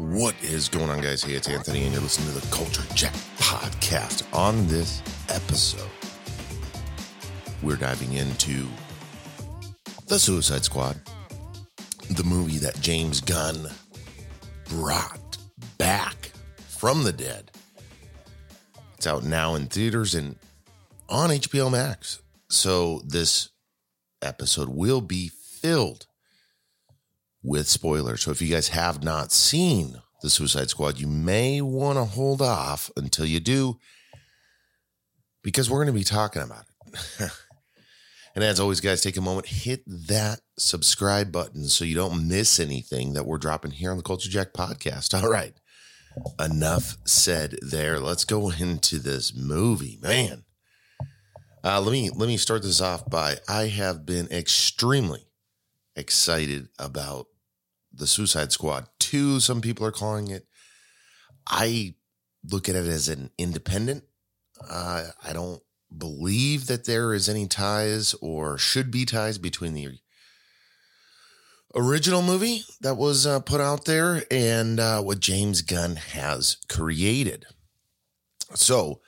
What is going on, guys? Hey, it's Anthony, and you're listening to the Culture Jack podcast. On this episode, we're diving into The Suicide Squad, the movie that James Gunn brought back from the dead. It's out now in theaters and on HBO Max. So, this episode will be filled with spoilers. So if you guys have not seen The Suicide Squad, you may want to hold off until you do because we're going to be talking about it. and as always, guys, take a moment, hit that subscribe button so you don't miss anything that we're dropping here on the Culture Jack podcast. All right. Enough said there. Let's go into this movie, man. Uh, let me let me start this off by I have been extremely excited about the Suicide Squad 2, some people are calling it. I look at it as an independent. Uh, I don't believe that there is any ties or should be ties between the original movie that was uh, put out there and uh, what James Gunn has created. So,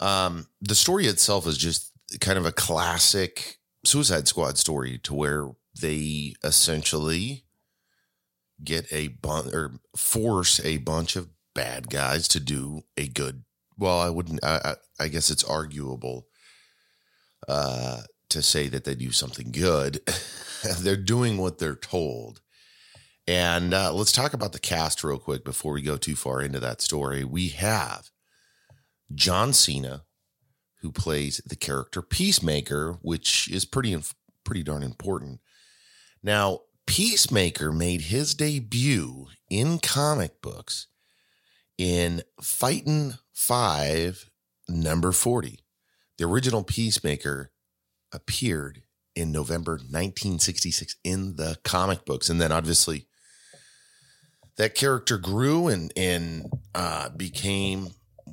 um, the story itself is just kind of a classic Suicide Squad story to where they essentially get a bunch or force a bunch of bad guys to do a good. Well, I wouldn't. I, I, I guess it's arguable uh, to say that they do something good. they're doing what they're told. And uh, let's talk about the cast real quick before we go too far into that story. We have John Cena, who plays the character Peacemaker, which is pretty pretty darn important. Now, Peacemaker made his debut in comic books in Fightin' Five, number 40. The original Peacemaker appeared in November 1966 in the comic books. And then obviously that character grew and, and uh, became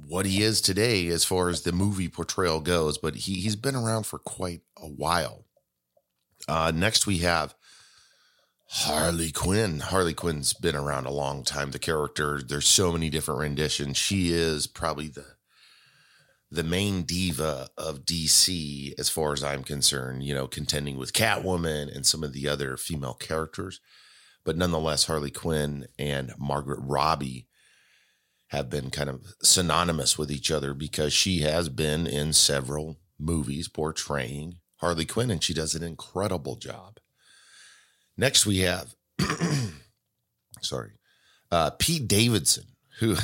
what he is today as far as the movie portrayal goes. But he, he's been around for quite a while. Uh, next, we have Harley Quinn. Harley Quinn's been around a long time. The character, there's so many different renditions. She is probably the the main diva of DC as far as I'm concerned, you know, contending with Catwoman and some of the other female characters. But nonetheless, Harley Quinn and Margaret Robbie have been kind of synonymous with each other because she has been in several movies portraying Harley Quinn and she does an incredible job. Next, we have, sorry, uh, Pete Davidson, who,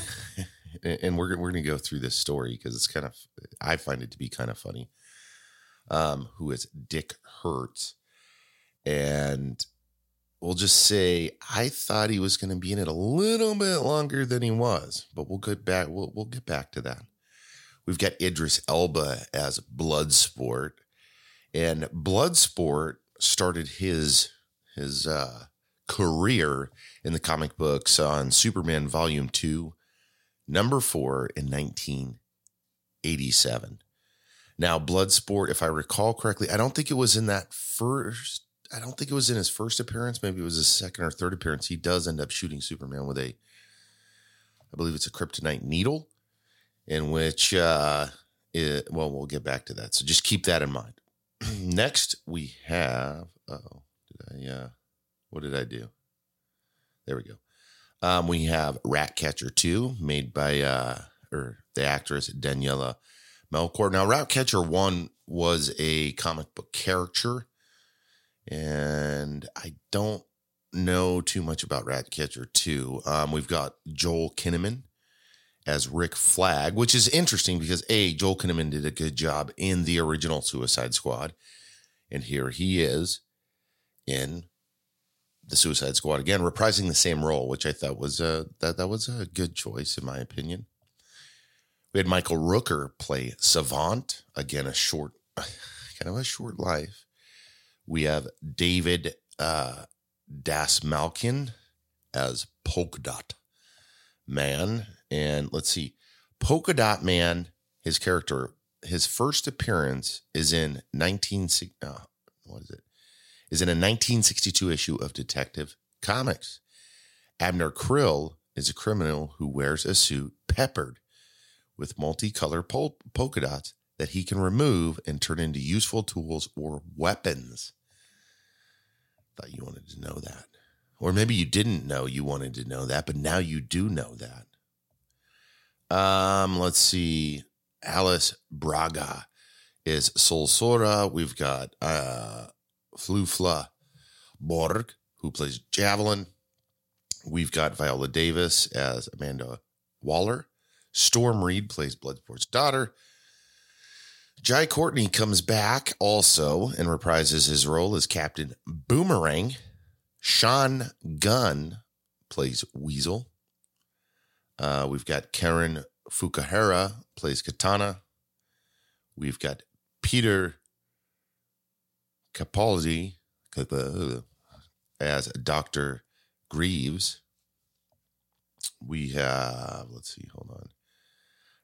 and we're we're going to go through this story because it's kind of, I find it to be kind of funny. Um, who is Dick Hertz, and we'll just say I thought he was going to be in it a little bit longer than he was, but we'll get back. We'll we'll get back to that. We've got Idris Elba as Bloodsport, and Bloodsport started his his uh, career in the comic books on Superman Volume 2, number 4 in 1987. Now, Bloodsport, if I recall correctly, I don't think it was in that first, I don't think it was in his first appearance. Maybe it was his second or third appearance. He does end up shooting Superman with a, I believe it's a kryptonite needle, in which, uh, it, well, we'll get back to that. So just keep that in mind. Next, we have, oh, Uh, what did I do? There we go. Um, we have Ratcatcher 2, made by, uh, or the actress Daniela Melchior. Now, Ratcatcher 1 was a comic book character, and I don't know too much about Ratcatcher 2. Um, we've got Joel Kinnaman as Rick Flag, which is interesting because A, Joel Kinnaman did a good job in the original Suicide Squad. And here he is in the Suicide Squad again, reprising the same role, which I thought was a that that was a good choice in my opinion. We had Michael Rooker play Savant again, a short, kind of a short life. We have David uh, Dastmalchian as Polka Dot Man, and let's see, Polka Dot Man. His character, his first appearance is in 19. Uh, what is it? Is in a 1962 issue of Detective Comics. Abner Krill is a criminal who wears a suit peppered with multicolored pol- polka dots that he can remove and turn into useful tools or weapons. Thought you wanted to know that. Or maybe you didn't know you wanted to know that, but now you do know that. Um, let's see. Alice Braga is Sol Soria. We've got uh Flula Borg, who plays Javelin. We've got Viola Davis as Amanda Waller. Storm Reed plays Bloodsport's daughter. Jai Courtney comes back also and reprises his role as Captain Boomerang. Sean Gunn plays Weasel. Uh, we've got Karen Fukuhara plays Katana. We've got Peter Capaldi as Dr. Greaves. We have, let's see, hold on.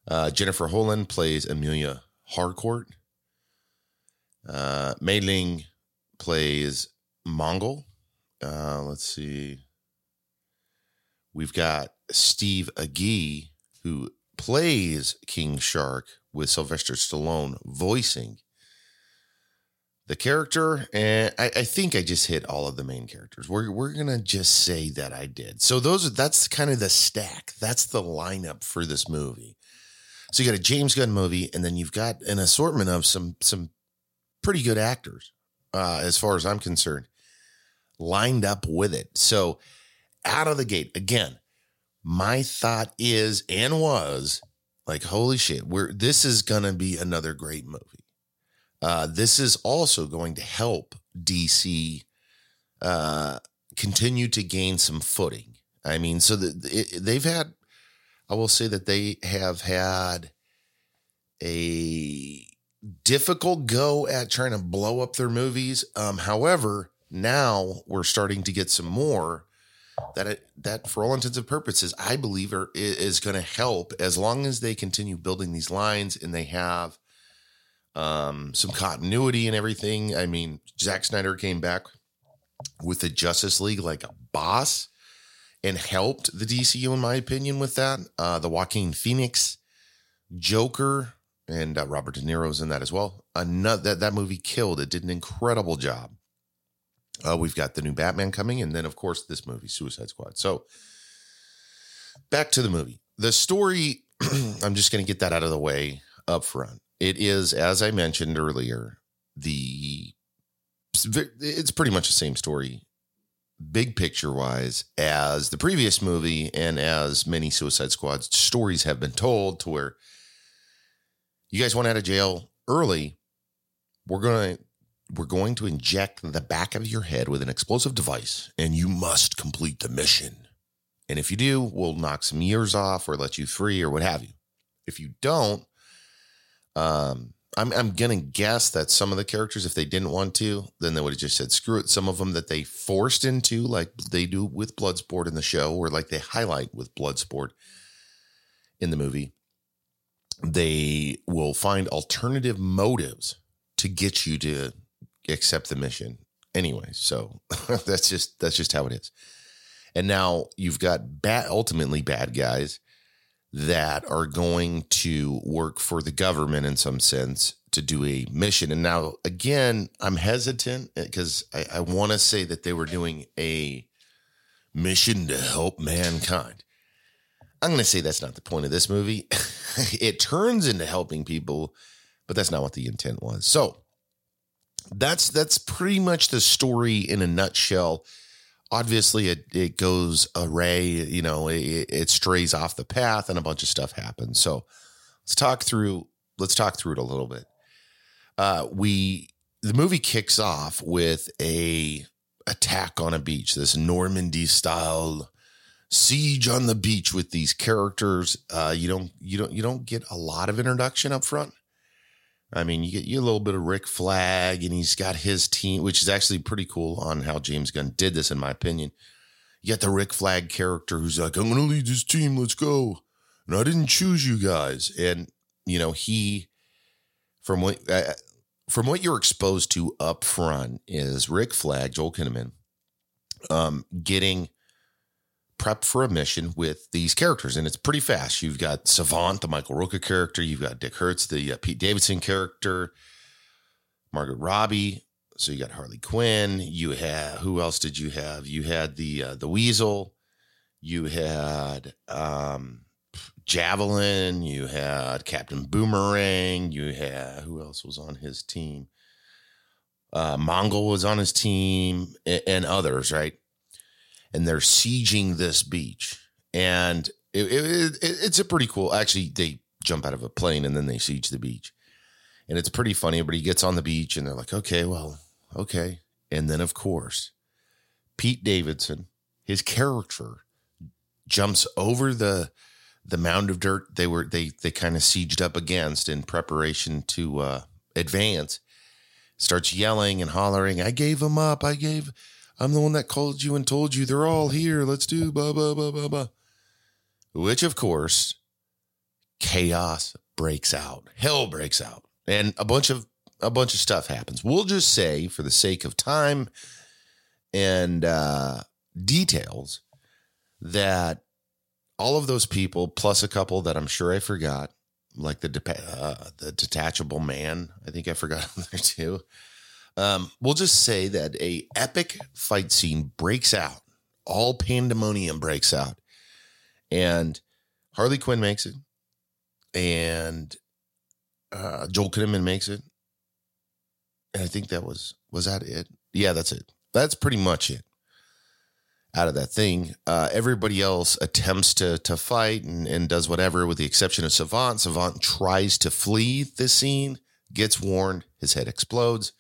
Uh, Jennifer Holland plays Amelia Harcourt. Uh, Mei Ling plays Mongal. Uh, let's see. We've got Steve Agee, who plays King Shark with Sylvester Stallone voicing the character. And I, I, think I just hit all of the main characters. We're, we're to just say that I did. So those are that's kind of the stack. That's the lineup for this movie. So you got a James Gunn movie, and then you've got an assortment of some some pretty good actors, uh, as far as I'm concerned, lined up with it. So out of the gate, again, my thought is and was like, holy shit, we're this is gonna be another great movie. Uh, this is also going to help DC uh, continue to gain some footing. I mean, so they've had I will say that they have had a difficult go at trying to blow up their movies. Um, however, now we're starting to get some more that it, that for all intents and purposes, I believe are, is going to help as long as they continue building these lines and they have um, some continuity and everything. I mean, Zack Snyder came back with the Justice League like a boss and helped the DCU, in my opinion, with that. Uh, the Joaquin Phoenix Joker and uh, Robert De Niro's in that as well. Another, that, that movie killed. It did an incredible job. Uh, we've got the new Batman coming, and then, of course, this movie, Suicide Squad. So, back to the movie. The story, I'm just going to get that out of the way up front. It is, as I mentioned earlier, the it's pretty much the same story big picture wise as the previous movie and as many Suicide Squad stories have been told to where you guys went out of jail early. We're going to we're going to inject the back of your head with an explosive device and you must complete the mission. And if you do, we'll knock some years off or let you free or what have you. If you don't, um, I'm I'm gonna guess that some of the characters, if they didn't want to, then they would have just said screw it. Some of them that they forced into, like they do with Bloodsport in the show, or like they highlight with Bloodsport in the movie, they will find alternative motives to get you to accept the mission. Anyway, so that's just that's just how it is. And now you've got bad, ultimately bad guys that are going to work for the government in some sense to do a mission. And now, again, I'm hesitant eh, because I, I want to say that they were doing a mission to help mankind. I'm going to say that's not the point of this movie. it turns into helping people, but that's not what the intent was. So that's that's pretty much the story in a nutshell obviously it, it goes array, you know, it, it strays off the path and a bunch of stuff happens. So let's talk through, let's talk through it a little bit. Uh, we, the movie kicks off with a attack on a beach, this Normandy style siege on the beach with these characters. Uh, you don't, you don't, you don't get a lot of introduction up front. I mean, you get you a little bit of Rick Flag, and he's got his team, which is actually pretty cool on how James Gunn did this, in my opinion. You got the Rick Flag character who's like, I'm going to lead this team. Let's go. And I didn't choose you guys. And, you know, he, from what, uh, from what you're exposed to up front is Rick Flag, Joel Kinnaman, um, getting prep for a mission with these characters, and it's pretty fast. You've got Savant, the Michael Rooker character. You've got Dick Hertz, the uh, Pete Davidson character. Margaret Robbie. So you got Harley Quinn. You had who else did you have? You had the uh, the Weasel. You had um, Javelin. You had Captain Boomerang. You had who else was on his team? Uh, Mongal was on his team and, and others, right? And they're sieging this beach, and it, it, it, it's a pretty cool. Actually, they jump out of a plane and then they siege the beach, and it's pretty funny. But he gets on the beach, and they're like, "Okay, well, okay," and then of course, Pete Davidson, his character, jumps over the the mound of dirt they were they they kind of sieged up against in preparation to uh, advance starts yelling and hollering i gave them up i gave i'm the one that called you and told you they're all here. Let's do blah blah blah blah blah which of course chaos breaks out. Hell breaks out. And a bunch of a bunch of stuff happens. We'll just say for the sake of time and uh details that all of those people, plus a couple that I'm sure I forgot, like the de- uh, the detachable man. I think I forgot there too. Um, we'll just say that a epic fight scene breaks out. All pandemonium breaks out, and Harley Quinn makes it, and uh, Joel Kinnaman makes it, and I think that was was that it. Yeah, that's it. That's pretty much it out of that thing. Uh, everybody else attempts to to fight and, and does whatever, with the exception of Savant. Savant tries to flee the scene, gets warned, his head explodes.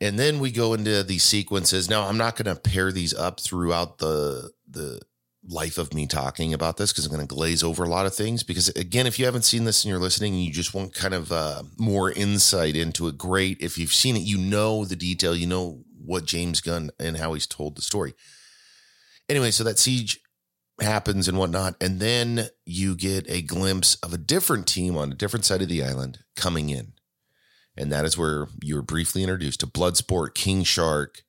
And then we go into these sequences. Now, I'm not going to pair these up throughout the the life of me talking about this because I'm going to glaze over a lot of things. Because again, if you haven't seen this and you're listening and you just want kind of uh, more insight into it, great. If you've seen it, you know the detail, you know what James Gunn and how he's told the story. Anyway, so that siege happens and whatnot. And then you get a glimpse of a different team on a different side of the island coming in. And that is where you were briefly introduced to Bloodsport, King Shark,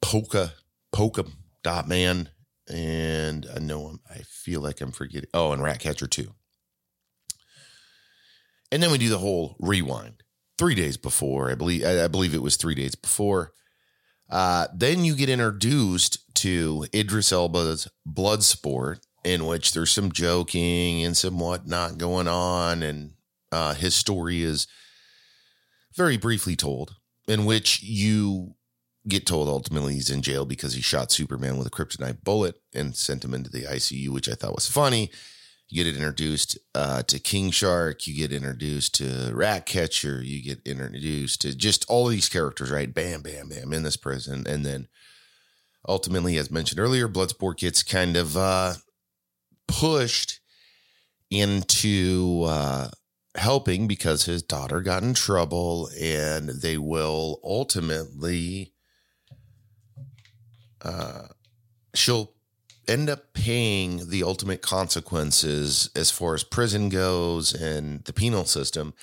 Polka, Polka Dot Man, and I know I'm, I feel like I'm forgetting. Oh, and Ratcatcher too. And then we do the whole rewind. Three days before, I believe, I believe it was three days before. Uh, then you get introduced to Idris Elba's Bloodsport, in which there's some joking and some whatnot going on, and uh, his story is very briefly told, in which you get told ultimately he's in jail because he shot Superman with a kryptonite bullet and sent him into the ICU, which I thought was funny. You get introduced uh, to King Shark. You get introduced to Ratcatcher. You get introduced to just all these characters, right? Bam, bam, bam, in this prison. And then ultimately, as mentioned earlier, Bloodsport gets kind of uh, pushed into uh, helping because his daughter got in trouble and they will ultimately uh, she'll end up paying the ultimate consequences as far as prison goes and the penal system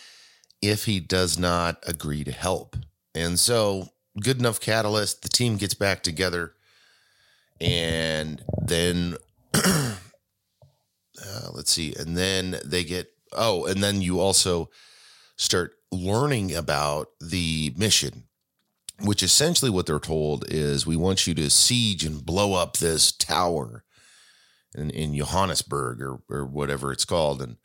if he does not agree to help. And so, good enough catalyst, the team gets back together and then uh, let's see, and then they get oh, and then you also start learning about the mission which essentially what they're told is we want you to siege and blow up this tower in, in Johannesburg or, or whatever it's called. And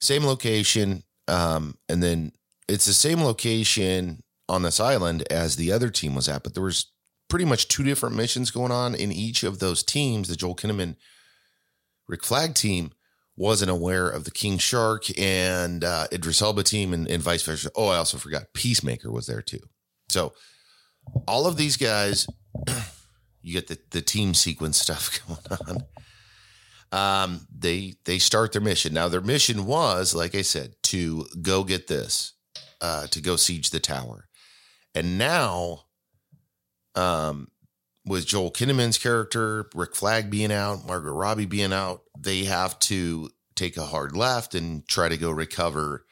same location. Um, and then it's the same location on this island as the other team was at, but there was pretty much two different missions going on in each of those teams. The Joel Kinnaman Rick Flag team wasn't aware of the King Shark and uh, Idris Elba team and, and vice versa. Oh, I also forgot Peacemaker was there too. So all of these guys, you get the, the team sequence stuff going on. Um, they they start their mission. Now their mission was, like I said, to go get this, uh, to go siege the tower. And now, um, with Joel Kinnaman's character, Rick Flag being out, Margaret Robbie being out, they have to take a hard left and try to go recover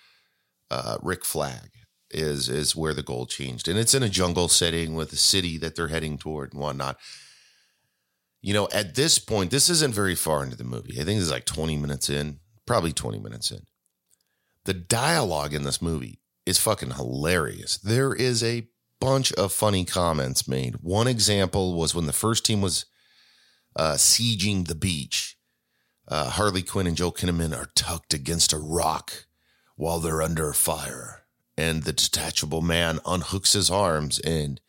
uh, Rick Flag is is where the goal changed, and it's in a jungle setting with a city that they're heading toward and whatnot. you know, at this point, this isn't very far into the movie. I think it's like 20 minutes in, probably 20 minutes in. The dialogue in this movie is fucking hilarious. There is a bunch of funny comments made. One example was when the first team was uh, sieging the beach. Uh, Harley Quinn and Joe Kinnaman are tucked against a rock while they're under fire. And the detachable man unhooks his arms and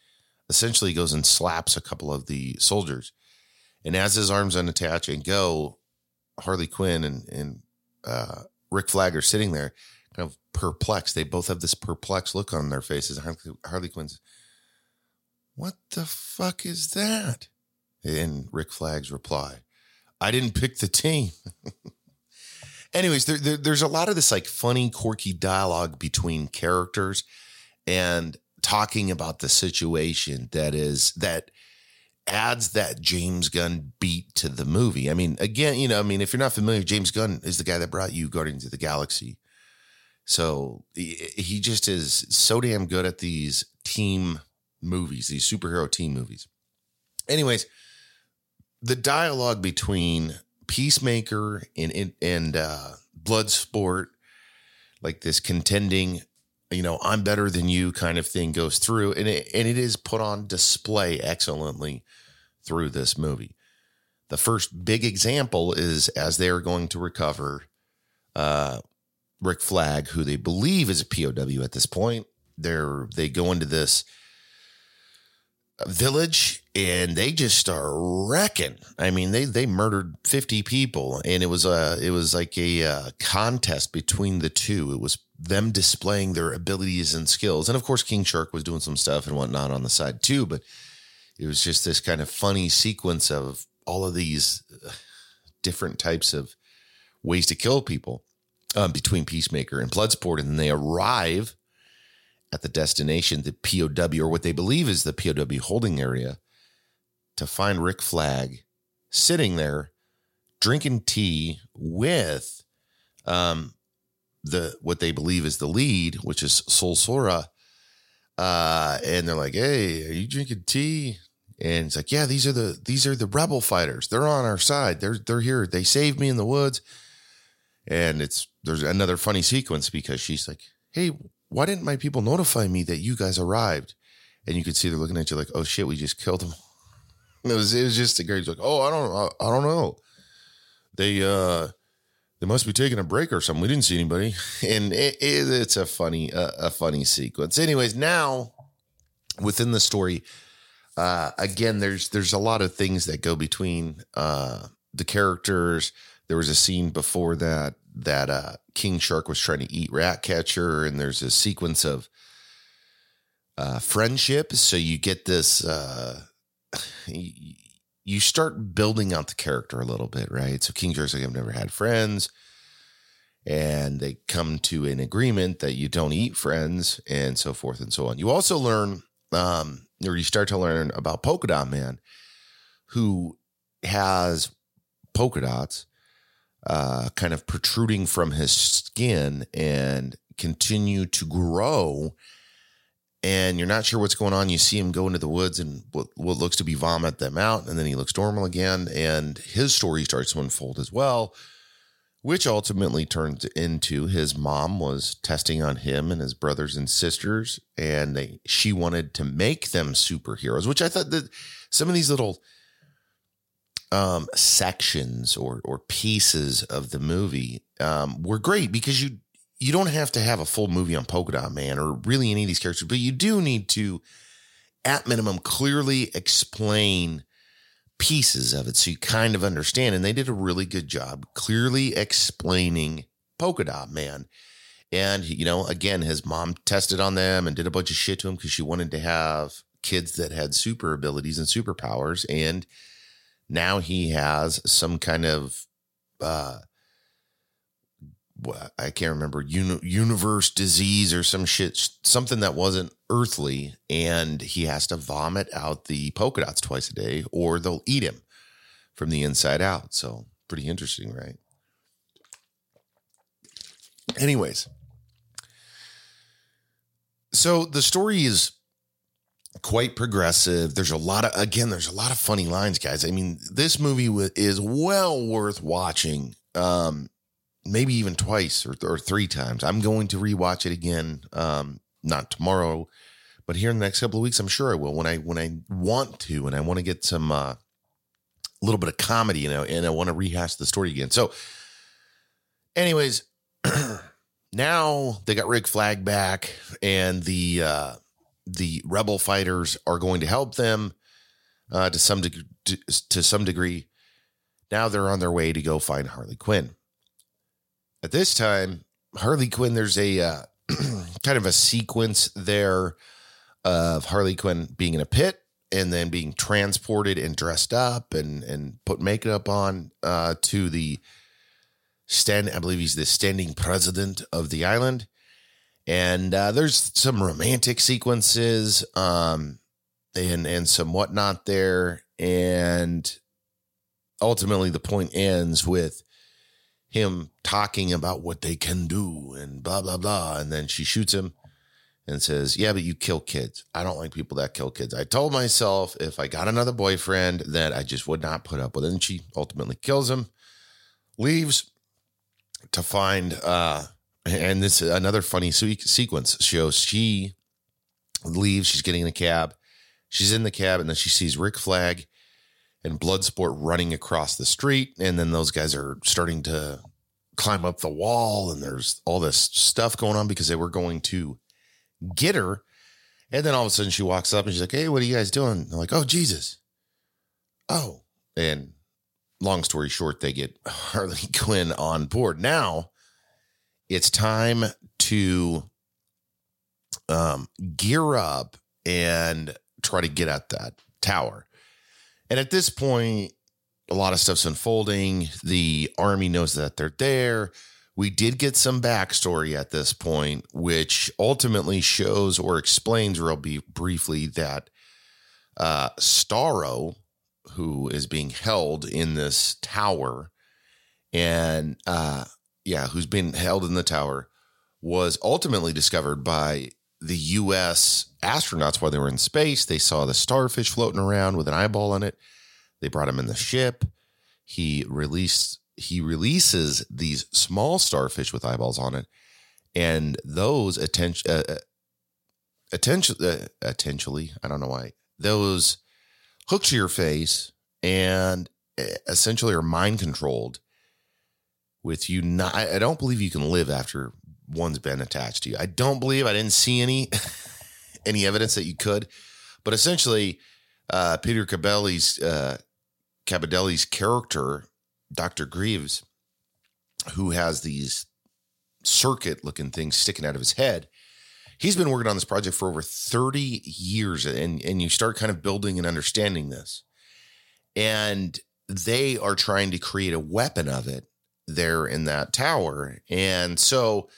essentially goes and slaps a couple of the soldiers. And as his arms unattach and go, Harley Quinn and, and uh, Rick Flag are sitting there kind of perplexed. They both have this perplexed look on their faces. Harley, Quinn's, what the fuck is that? And Rick Flag's reply, I didn't pick the team. Anyways, there, there, there's a lot of this like funny, quirky dialogue between characters and talking about the situation that is that adds that James Gunn beat to the movie. I mean, again, you know, I mean, if you're not familiar, James Gunn is the guy that brought you Guardians of the Galaxy. So he just is so damn good at these team movies, these superhero team movies. Anyways, the dialogue between Peacemaker and and uh, Bloodsport, like this contending, you know, I'm better than you kind of thing goes through, and it and it is put on display excellently through this movie. The first big example is as they are going to recover uh, Rick Flag, who they believe is a POW at this point. They're they go into this village and they just start wrecking. I mean, they they murdered fifty people, and it was a it was like a uh, contest between the two. It was them displaying their abilities and skills, and of course, King Shark was doing some stuff and whatnot on the side too. But it was just this kind of funny sequence of all of these uh, different types of ways to kill people um, between Peacemaker and Bloodsport, and they arrive at the destination, the POW, or what they believe is the POW holding area, to find Rick Flag sitting there drinking tea with um, the what they believe is the lead, which is Sol Soria. Uh, and they're like, "Hey, are you drinking tea?" And it's like, "Yeah, these are the these are the rebel fighters. They're on our side. They're they're here. They saved me in the woods." And it's there's another funny sequence because she's like, "Hey, why didn't my people notify me that you guys arrived?" And you could see they're looking at you like, "Oh shit, we just killed them." it was it was just a great like, "Oh, I don't I, I don't know." They uh they must be taking a break or something. We didn't see anybody, and it, it, it's a funny uh, a funny sequence. Anyways, now within the story, uh, again, there's there's a lot of things that go between uh, the characters. There was a scene before that that uh, King Shark was trying to eat Ratcatcher, and there's a sequence of uh, friendship. So you get this, uh, you start building out the character a little bit, right? So King Shark's like, I've never had friends. And they come to an agreement that you don't eat friends and so forth and so on. You also learn, um, or you start to learn about Polka Dot Man, who has polka dots uh, kind of protruding from his skin and continue to grow. And you're not sure what's going on. You see him go into the woods and what, what looks to be vomit them out. And then he looks normal again. And his story starts to unfold as well, which ultimately turns into his mom was testing on him and his brothers and sisters. And they, she wanted to make them superheroes, which I thought that some of these little um, sections or or pieces of the movie um, were great because you you don't have to have a full movie on Polka Dot Man or really any of these characters, but you do need to, at minimum, clearly explain pieces of it so you kind of understand. And they did a really good job clearly explaining Polka Dot Man. And, you know, again, his mom tested on them and did a bunch of shit to him because she wanted to have kids that had super abilities and superpowers. And now he has some kind of uh I can't remember uni- universe disease or some shit, something that wasn't earthly, and he has to vomit out the polka dots twice a day, or they'll eat him from the inside out. So pretty interesting, right? Anyways, so the story is quite progressive. There's a lot of again, there's a lot of funny lines, guys. I mean, this movie is well worth watching. Um, maybe even twice or, or three times. I'm going to rewatch it again. Um, not tomorrow, but here in the next couple of weeks, I'm sure I will when I when I want to and I want to get some uh, a little bit of comedy, you know, and I want to rehash the story again. So, anyways, now they got Rick Flag back, and the uh, the rebel fighters are going to help them uh, to some de- to, to some degree. Now they're on their way to go find Harley Quinn. At this time, Harley Quinn, there's a uh, kind of a sequence there of Harley Quinn being in a pit and then being transported and dressed up and and put makeup on uh, to the stand. I believe he's the standing president of the island. And uh, there's some romantic sequences, um, and and some whatnot there, and ultimately the point ends with him talking about what they can do and blah blah blah. And then she shoots him and says yeah but you kill kids. I don't like people that kill kids. I told myself if i got another boyfriend that i just would not put up with. It and she ultimately kills him leaves to find uh and this is another funny sequence shows she leaves she's getting in a cab she's in the cab and then she sees rick flag and Bloodsport running across the street. And then those guys are starting to climb up the wall, and there's all this stuff going on because they were going to get her. And then all of a sudden she walks up and she's like, Hey, what are you guys doing? They're like, Oh, Jesus. Oh. And long story short, they get Harley Quinn on board. Now it's time to um, gear up and try to get at that tower. And at this point, a lot of stuff's unfolding. The army knows that they're there. We did get some backstory at this point, which ultimately shows or explains real be- briefly that uh, Starro, who is being held in this tower, and uh, yeah, who's been held in the tower, was ultimately discovered by the U.S. astronauts while they were in space. They saw the starfish floating around with an eyeball on it. They brought him in the ship. He released he releases these small starfish with eyeballs on it, and those attention uh, uh attention uh, potentially I don't know why those hook to your face and uh, essentially are mind controlled with you not I don't believe you can live after one's been attached to you. I don't believe I didn't see any any evidence that you could, but essentially, uh, Peter Cabelli's uh, Cabadelli's character, Dr. Greaves, who has these circuit looking things sticking out of his head. He's been working on this project for over 30 years, and, and you start kind of building and understanding this. And they are trying to create a weapon of it there in that tower. And so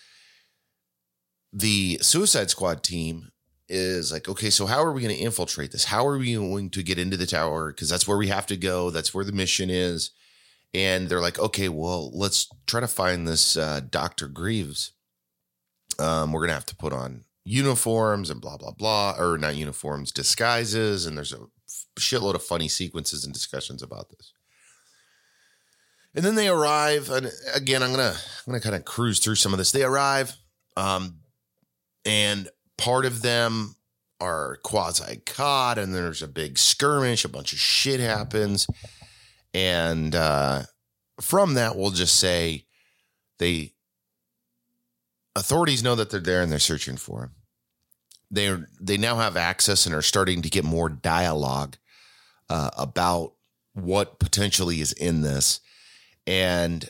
the Suicide Squad team is like, okay, so how are we going to infiltrate this? How are we going to get into the tower? Because that's where we have to go. That's where the mission is. And they're like, okay, well, let's try to find this uh, Dr. Greaves. Um, we're going to have to put on uniforms and blah, blah, blah, or not uniforms, disguises. And there's a shitload of funny sequences and discussions about this. And then they arrive, and again, I'm gonna I'm gonna kind of cruise through some of this. They arrive, um, and part of them are quasi caught, and there's a big skirmish, a bunch of shit happens. And uh, from that, we'll just say they authorities know that they're there and they're searching for him. They they now have access and are starting to get more dialogue uh, about what potentially is in this, and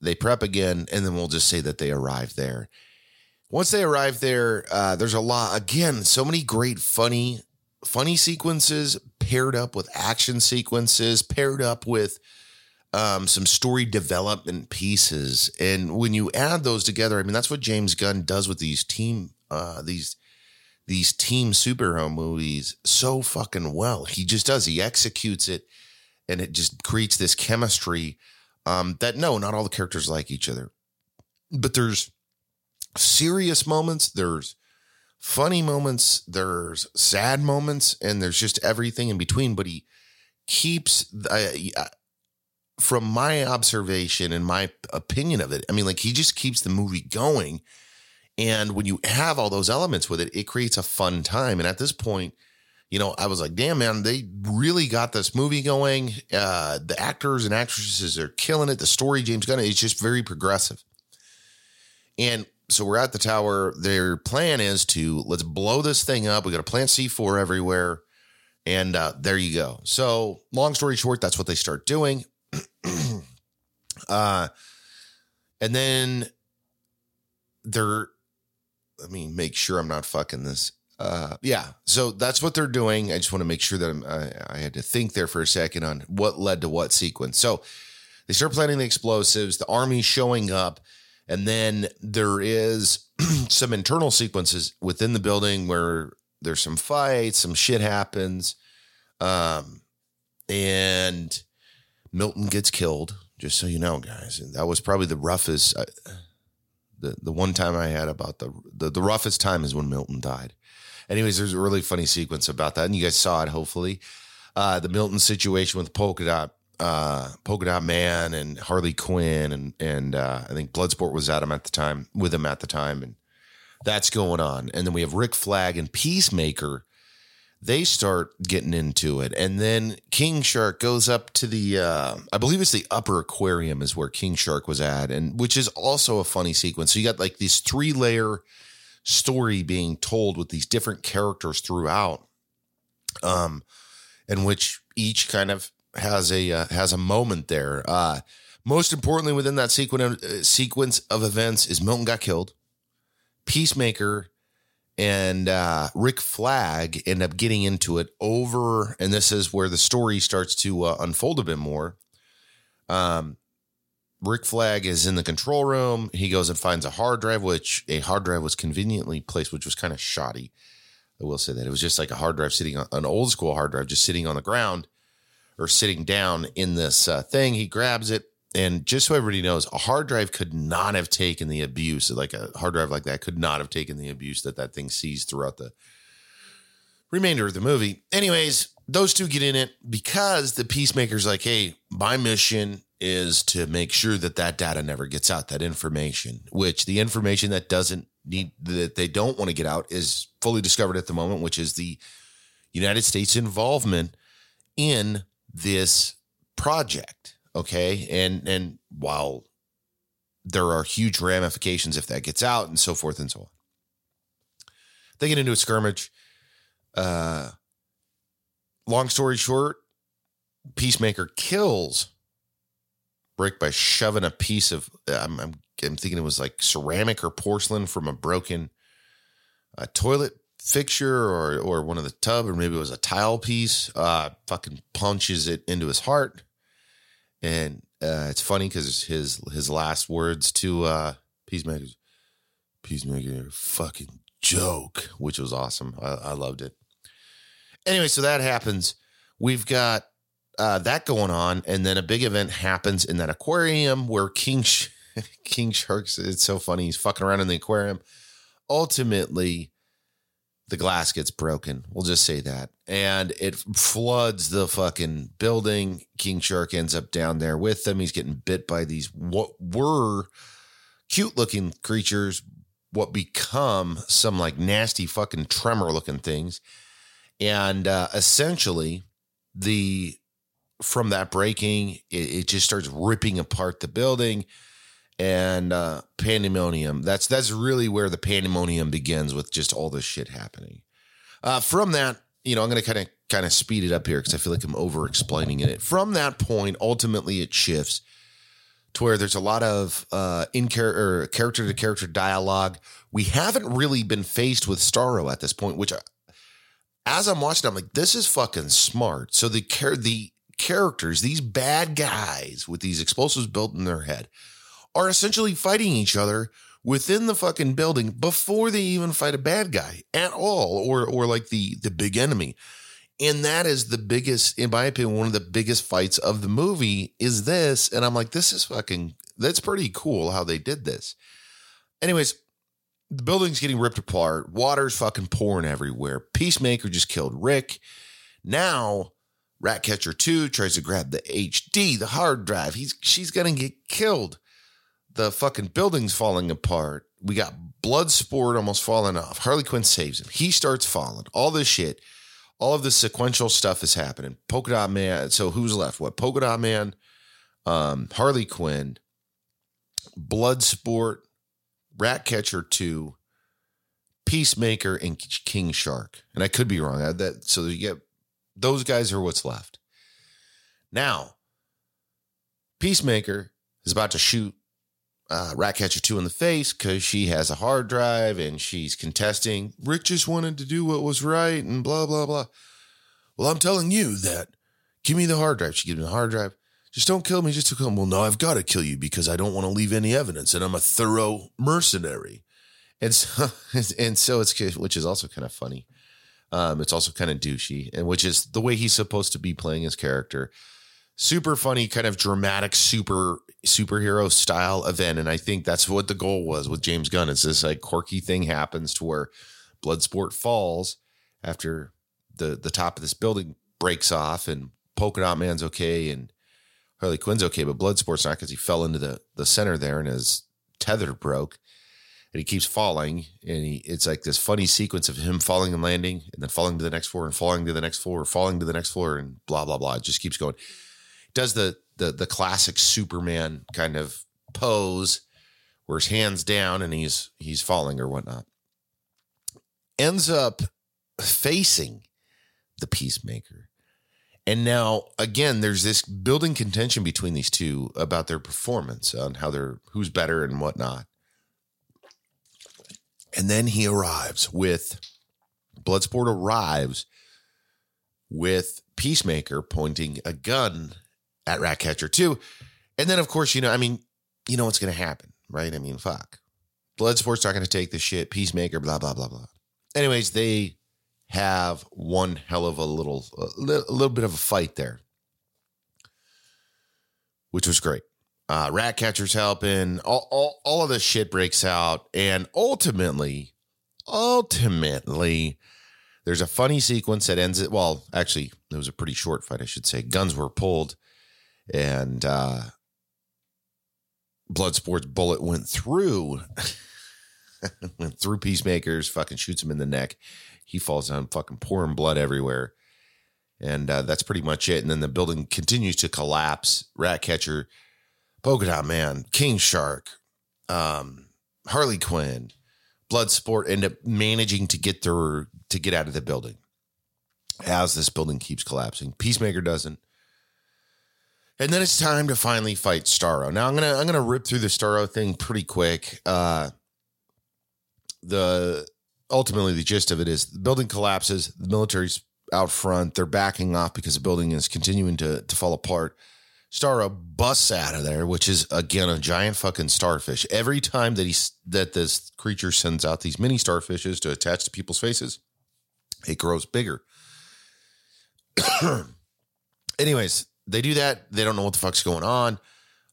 they prep again, and then we'll just say that they arrive there once they arrive there, uh, there's a lot. Again, so many great funny, funny sequences paired up with action sequences, paired up with um, some story development pieces. And when you add those together, I mean, that's what James Gunn does with these team, uh, these these team superhero movies so fucking well. He just does. He executes it, and it just creates this chemistry um, that no, not all the characters like each other, but there's serious moments, there's funny moments, there's sad moments, and there's just everything in between. But he keeps, uh, from my observation and my opinion of it, I mean, like he just keeps the movie going. And when you have all those elements with it, it creates a fun time. And at this point, you know, I was like, damn, man, they really got this movie going. Uh, the actors and actresses are killing it. The story, James Gunn, it's just very progressive. And so we're at the tower. Their plan is to let's blow this thing up. We got to plant C4 everywhere. And uh, there you go. So, long story short, that's what they start doing. uh, and then they're, let me make sure I'm not fucking this uh, yeah, so that's what they're doing. I just want to make sure that I, I had to think there for a second on what led to what sequence. So they start planting the explosives, the army showing up, and then there is some internal sequences within the building where there's some fights, some shit happens, um, and Milton gets killed. Just so you know, guys, that was probably the roughest. Uh, the the one time I had about the, the the roughest time is when Milton died. Anyways, there's a really funny sequence about that, and you guys saw it. Hopefully, uh, the Milton situation with Polka Dot, uh, Polka Dot Man, and Harley Quinn, and and uh, I think Bloodsport was at him at the time, with him at the time, and that's going on. And then we have Rick Flag and Peacemaker. They start getting into it, and then King Shark goes up to the, uh, I believe it's the upper aquarium is where King Shark was at, and which is also a funny sequence. So you got like these three layer story being told with these different characters throughout, um, in which each kind of has a uh, has a moment there. Uh, most importantly, within that sequence uh, sequence of events, is Milton got killed. Peacemaker and uh, Rick Flag end up getting into it over, and this is where the story starts to uh, unfold a bit more. Um, Rick Flag is in the control room. He goes and finds a hard drive, which a hard drive was conveniently placed, which was kind of shoddy. I will say that it was just like a hard drive sitting on an old school hard drive, just sitting on the ground or sitting down in this uh, thing. He grabs it. And just so everybody knows, a hard drive could not have taken the abuse, like a hard drive like that could not have taken the abuse that that thing sees throughout the remainder of the movie. Anyways, those two get in it because the peacemaker's like, hey, my mission is to make sure that that data never gets out, that information, which the information that doesn't need, that they don't want to get out is fully discovered at the moment, which is the United States involvement in this project. Okay. And, and while there are huge ramifications if that gets out and so forth and so on, they get into a skirmish. Uh, long story short, Peacemaker kills Rick by shoving a piece of I'm, I'm, I'm thinking it was like ceramic or porcelain from a broken a toilet fixture or or one of the tub or maybe it was a tile piece. Uh, fucking punches it into his heart, and uh, it's funny because his his last words to uh, Peacemaker, Peacemaker, fucking joke, which was awesome. I, I loved it. Anyway, so that happens. We've got uh, that going on, and then a big event happens in that aquarium where King Sh- King Sharks. It's so funny. He's fucking around in the aquarium. Ultimately, the glass gets broken. We'll just say that, and it floods the fucking building. King Shark ends up down there with them. He's getting bit by these what were cute looking creatures, what become some like nasty fucking tremor looking things, and uh, essentially the from that breaking, it, it, just starts ripping apart the building and uh, pandemonium. That's that's really where the pandemonium begins with just all this shit happening. Uh, from that, you know, I'm to kind of kind of speed it up here because I feel like I'm over explaining it. From that point, ultimately, it shifts to where there's a lot of uh, in character character to character dialogue. We haven't really been faced with Starro at this point, which. I, as I'm watching, I'm like, this is fucking smart. So the care the characters, these bad guys with these explosives built in their head, are essentially fighting each other within the fucking building before they even fight a bad guy at all, or or like the the big enemy. And that is the biggest, in my opinion, one of the biggest fights of the movie is this. And I'm like, this is fucking, that's pretty cool how they did this. Anyways, the building's getting ripped apart. Water's fucking pouring everywhere. Peacemaker just killed Rick. Now, Ratcatcher 2 tries to grab the HD, the hard drive. He's she's gonna get killed. The fucking building's falling apart. We got Bloodsport almost falling off. Harley Quinn saves him. He starts falling. All this shit. All of the sequential stuff is happening. Polka Dot Man. So who's left? What? Polka Dot Man, um, Harley Quinn, Bloodsport, Ratcatcher 2, Peacemaker, and King Shark. And I could be wrong. I, That so you get those guys are what's left. Now, Peacemaker is about to shoot uh, Ratcatcher 2 in the face because she has a hard drive and she's contesting. Rick just wanted to do what was right and blah, blah, blah. Well, I'm telling you that. Give me the hard drive. She gives me the hard drive. Just don't kill me, just to. Well, no, I've got to kill you because I don't want to leave any evidence, and I'm a thorough mercenary. And so, and so it's which is also kind of funny. Um, it's also kind of douchey, and which is the way he's supposed to be playing his character. Super funny, kind of dramatic, super superhero style event, and I think that's what the goal was with James Gunn. It's this like quirky thing happens to where Bloodsport falls after the the top of this building breaks off, and Polka Dot Man's okay, and Harley Quinn's okay, but Bloodsport's not because he fell into the the center there and his tether broke, and he keeps falling, and he it's like this funny sequence of him falling and landing, and then falling to the next floor, and falling to the next floor, falling to the next floor, and blah blah blah. It just keeps going. Does the the the classic Superman kind of pose, where his hands down and he's he's falling or whatnot. Ends up facing the Peacemaker and now again, there's this building contention between these two about their performance on how they're who's better and whatnot. And then he arrives with Bloodsport arrives with Peacemaker pointing a gun at Ratcatcher 2. And then, of course, you know, I mean, you know what's going to happen, right? I mean, fuck. Bloodsport's not going to take the shit. Peacemaker, blah, blah, blah, blah. Anyways, they have one hell of a little a little bit of a fight there, which was great. Uh, Ratcatcher's helping. All, all all of this shit breaks out, and ultimately, ultimately, there's a funny sequence that ends it. Well, actually, it was a pretty short fight, I should say. Guns were pulled, and uh, Bloodsport's bullet went through. went through Peacemaker's, fucking shoots him in the neck he falls down, fucking pouring blood everywhere. And uh, that's pretty much it. And then the building continues to collapse. Ratcatcher, Polka Dot Man, King Shark, um, Harley Quinn, Bloodsport end up managing to get through to get out of the building as this building keeps collapsing. Peacemaker doesn't. And then it's time to finally fight Starro. Now I'm gonna I'm gonna rip through the Starro thing pretty quick. Uh, the ultimately the gist of it is the building collapses, the military's out front, they're backing off because the building is continuing to, to fall apart. Starro busts out of there, which is again a giant fucking starfish. Every time that he that this creature sends out these mini starfishes to attach to people's faces, it grows bigger. Anyways, they do that. They don't know what the fuck's going on.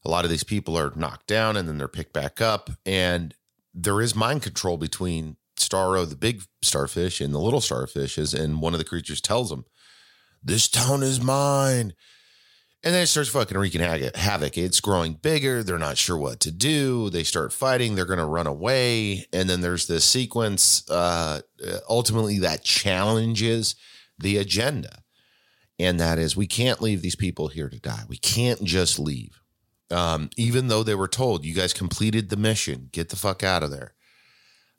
A lot of these people are knocked down and then they're picked back up. And there is mind control between Starro, the big starfish, and the little starfishes, and one of the creatures tells them, "This town is mine." And then it starts fucking wreaking havoc. It's growing bigger. They're not sure what to do. They start fighting. They're going to run away. And then there's this sequence, uh, ultimately, that challenges the agenda. And that is, we can't leave these people here to die. We can't just leave. Um, even though they were told, you guys completed the mission, get the fuck out of there.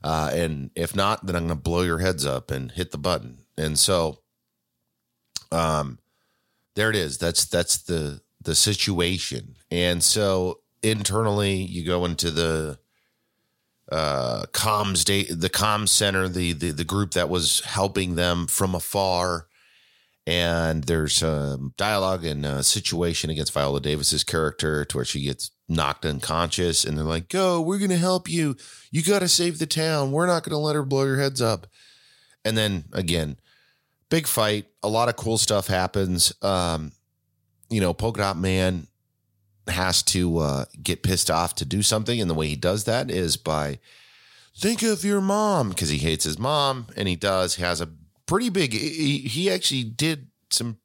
Uh, and if not, then I'm going to blow your heads up and hit the button. And so, um, there it is. That's that's the the situation. And so internally, you go into the uh, comms date, the comms center, the, the the group that was helping them from afar. And there's um, dialogue and a situation against Viola Davis's character to where she gets knocked unconscious and they're like, go, we're going to help you. You got to save the town. We're not going to let her blow your heads up. And then again, big fight. A lot of cool stuff happens. Um, you know, Polka Dot Man has to uh, get pissed off to do something. And the way he does that is by think of your mom because he hates his mom and he does he has a pretty big he, he actually did some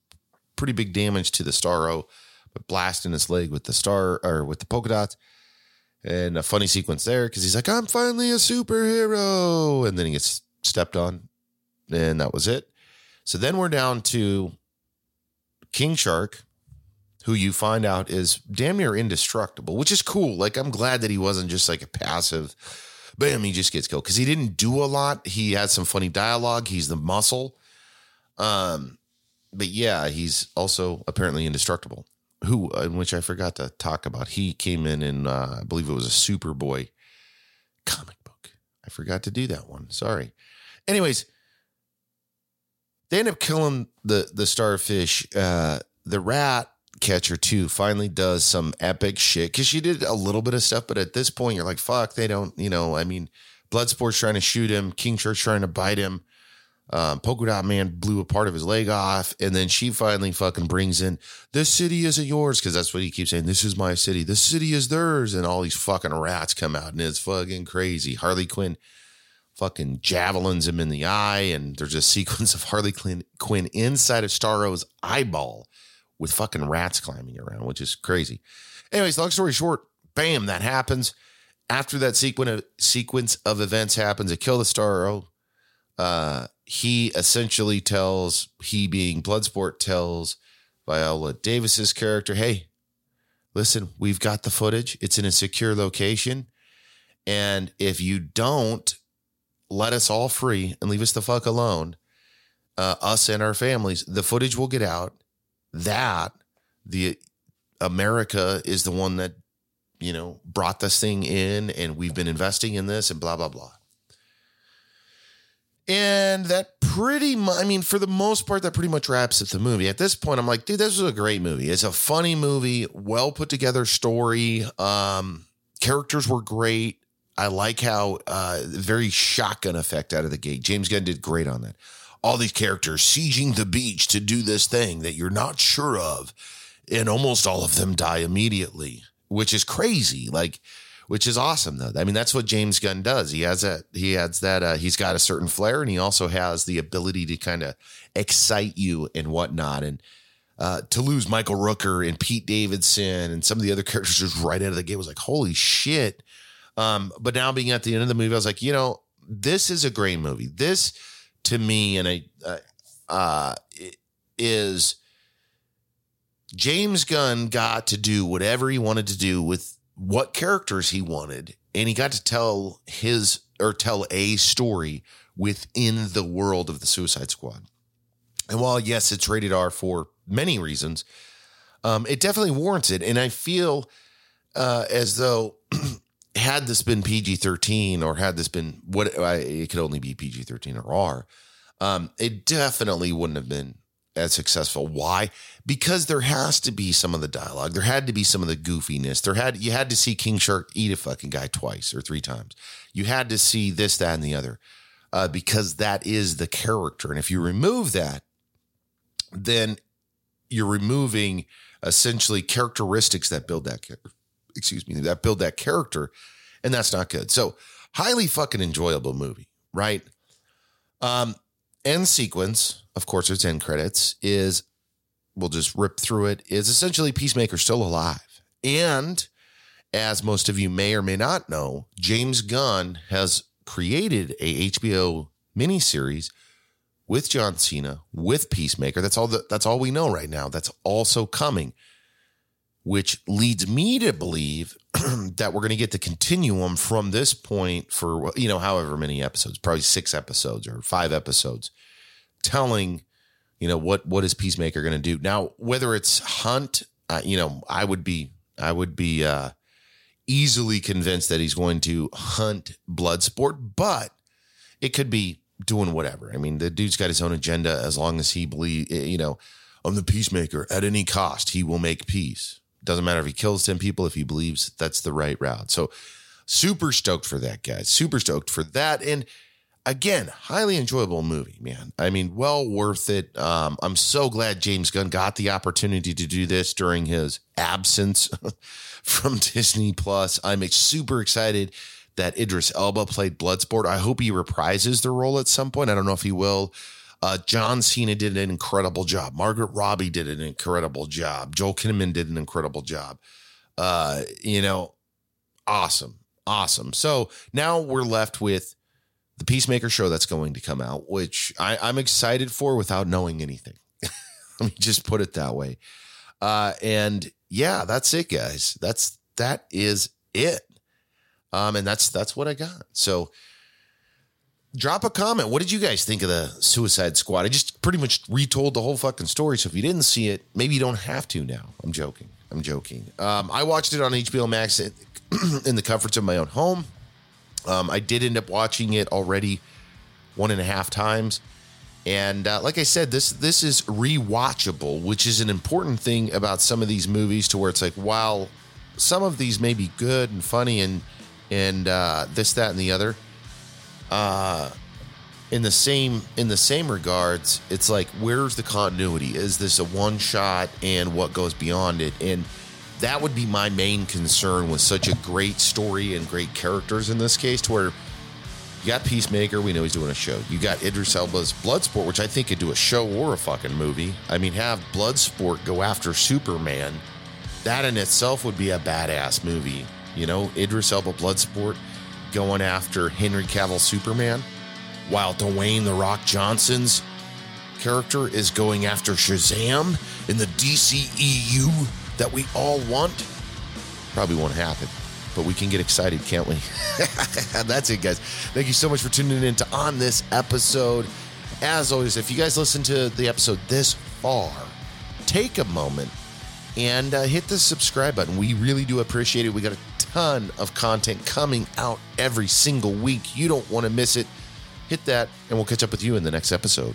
pretty big damage to the starro but blasting his leg with the star or with the polka dots and a funny sequence there because he's like i'm finally a superhero and then he gets stepped on and that was it so then we're down to king shark who you find out is damn near indestructible which is cool like i'm glad that he wasn't just like a passive bam, he just gets killed because he didn't do a lot. He had some funny dialogue. He's the muscle. Um, but yeah, he's also apparently indestructible. Who, in which I forgot to talk about. He came in and uh, I believe it was a Superboy comic book. I forgot to do that one. Sorry. Anyways, they end up killing the the starfish. Uh, the rat catcher too finally does some epic shit because she did a little bit of stuff, but at this point you're like, fuck, they don't, you know. I mean, Bloodsport's trying to shoot him, King Shark trying to bite him. Um, Polka Dot Man blew a part of his leg off, and then she finally fucking brings in this city isn't yours because that's what he keeps saying. This is my city. This city is theirs, and all these fucking rats come out, and it's fucking crazy. Harley Quinn fucking javelins him in the eye, and there's a sequence of Harley Quinn, inside of Starro's eyeball with fucking rats climbing around, which is crazy. Anyways, long story short, bam, that happens. After that sequence of, sequence of events happens, they kill the Starro. Uh, he essentially tells, he being Bloodsport, tells Viola Davis's character, hey, listen, we've got the footage. It's in a secure location. And if you don't let us all free and leave us the fuck alone, uh, us and our families, the footage will get out that the America is the one that you know brought this thing in and we've been investing in this and blah blah blah. And that pretty much, I mean, for the most part, that pretty much wraps up the movie. At this point, I'm like, dude, this was a great movie. It's a funny movie, well put together story. Um, characters were great. I like how uh, very shotgun effect out of the gate. James Gunn did great on that all these characters sieging the beach to do this thing that you're not sure of. And almost all of them die immediately, which is crazy. Like, which is awesome though. I mean, that's what James Gunn does. He has that, he adds that, uh, he's got a certain flair and he also has the ability to kind of excite you and whatnot. And, uh, to lose Michael Rooker and Pete Davidson and some of the other characters just right out of the gate was like, holy shit. Um, but now being at the end of the movie, I was like, you know, this is a great movie. This, to me, and I uh, uh, is James Gunn got to do whatever he wanted to do with what characters he wanted, and he got to tell his or tell a story within the world of the Suicide Squad. And while yes, it's rated R for many reasons, um, it definitely warrants it. And I feel uh, as though had this been PG 13 or had this been what it could only be PG 13 or R, um, it definitely wouldn't have been as successful. Why? Because there has to be some of the dialogue. There had to be some of the goofiness. There had you had to see King Shark eat a fucking guy twice or three times. You had to see this, that, and the other, uh, because that is the character. And if you remove that, then you're removing essentially characteristics that build that character excuse me, that build that character, and that's not good. So highly fucking enjoyable movie, right? Um, end sequence, of course, its end credits is we'll just rip through it. Is essentially Peacemaker still alive, and as most of you may or may not know, James Gunn has created a HBO miniseries with John Cena, with Peacemaker. That's all that that's all we know right now. That's also coming which leads me to believe that we're going to get the continuum from this point for you know however many episodes probably six episodes or five episodes telling you know what what is peacemaker going to do. Now whether it's hunt uh, you know i would be i would be uh easily convinced that he's going to hunt bloodsport but it could be doing whatever. I mean the dude's got his own agenda as long as he believe you know i'm the peacemaker at any cost he will make peace doesn't matter if he kills 10 people, if he believes that's the right route. So, super stoked for that, guys. Super stoked for that. And again, highly enjoyable movie, man. I mean, well worth it. Um, I'm so glad James Gunn got the opportunity to do this during his absence from Disney Plus. I'm super excited that Idris Elba played Bloodsport. I hope he reprises the role at some point. I don't know if he will. Uh, John Cena did an incredible job. Margot Robbie did an incredible job. Joel Kinnaman did an incredible job. Uh, you know, awesome, awesome. So now we're left with the Peacemaker show that's going to come out, which I, I'm excited for without knowing anything. Let me just put it that way. Uh, and yeah, that's it, guys. That's that is it. Um, and that's that's what I got. So drop a comment. What did you guys think of the Suicide Squad? I just pretty much retold the whole fucking story. So if you didn't see it, maybe you don't have to now. I'm joking. I'm joking. Um, I watched it on HBO Max in the comforts of my own home. Um, I did end up watching it already one and a half times. And uh, like I said, this this is rewatchable, which is an important thing about some of these movies. To where it's like, while some of these may be good and funny and and uh, this, that, and the other, uh, in the same in the same regards, it's like, where's the continuity? Is this a one shot, and what goes beyond it? And that would be my main concern with such a great story and great characters in this case, to where you got Peacemaker, we know he's doing a show. You got Idris Elba's Bloodsport, which I think could do a show or a fucking movie. I mean, have Bloodsport go after Superman. That in itself would be a badass movie. You know, Idris Elba Bloodsport going after Henry Cavill Superman, while Dwayne The Rock Johnson's character is going after Shazam in the DCEU that we all want? Probably won't happen, but we can get excited, can't we? That's it, guys. Thank you so much for tuning in to on this episode. As always, if you guys listen to the episode this far, take a moment and uh, hit the subscribe button. We really do appreciate it. We got a ton of content coming out every single week. You don't want to miss it. Hit that, and we'll catch up with you in the next episode.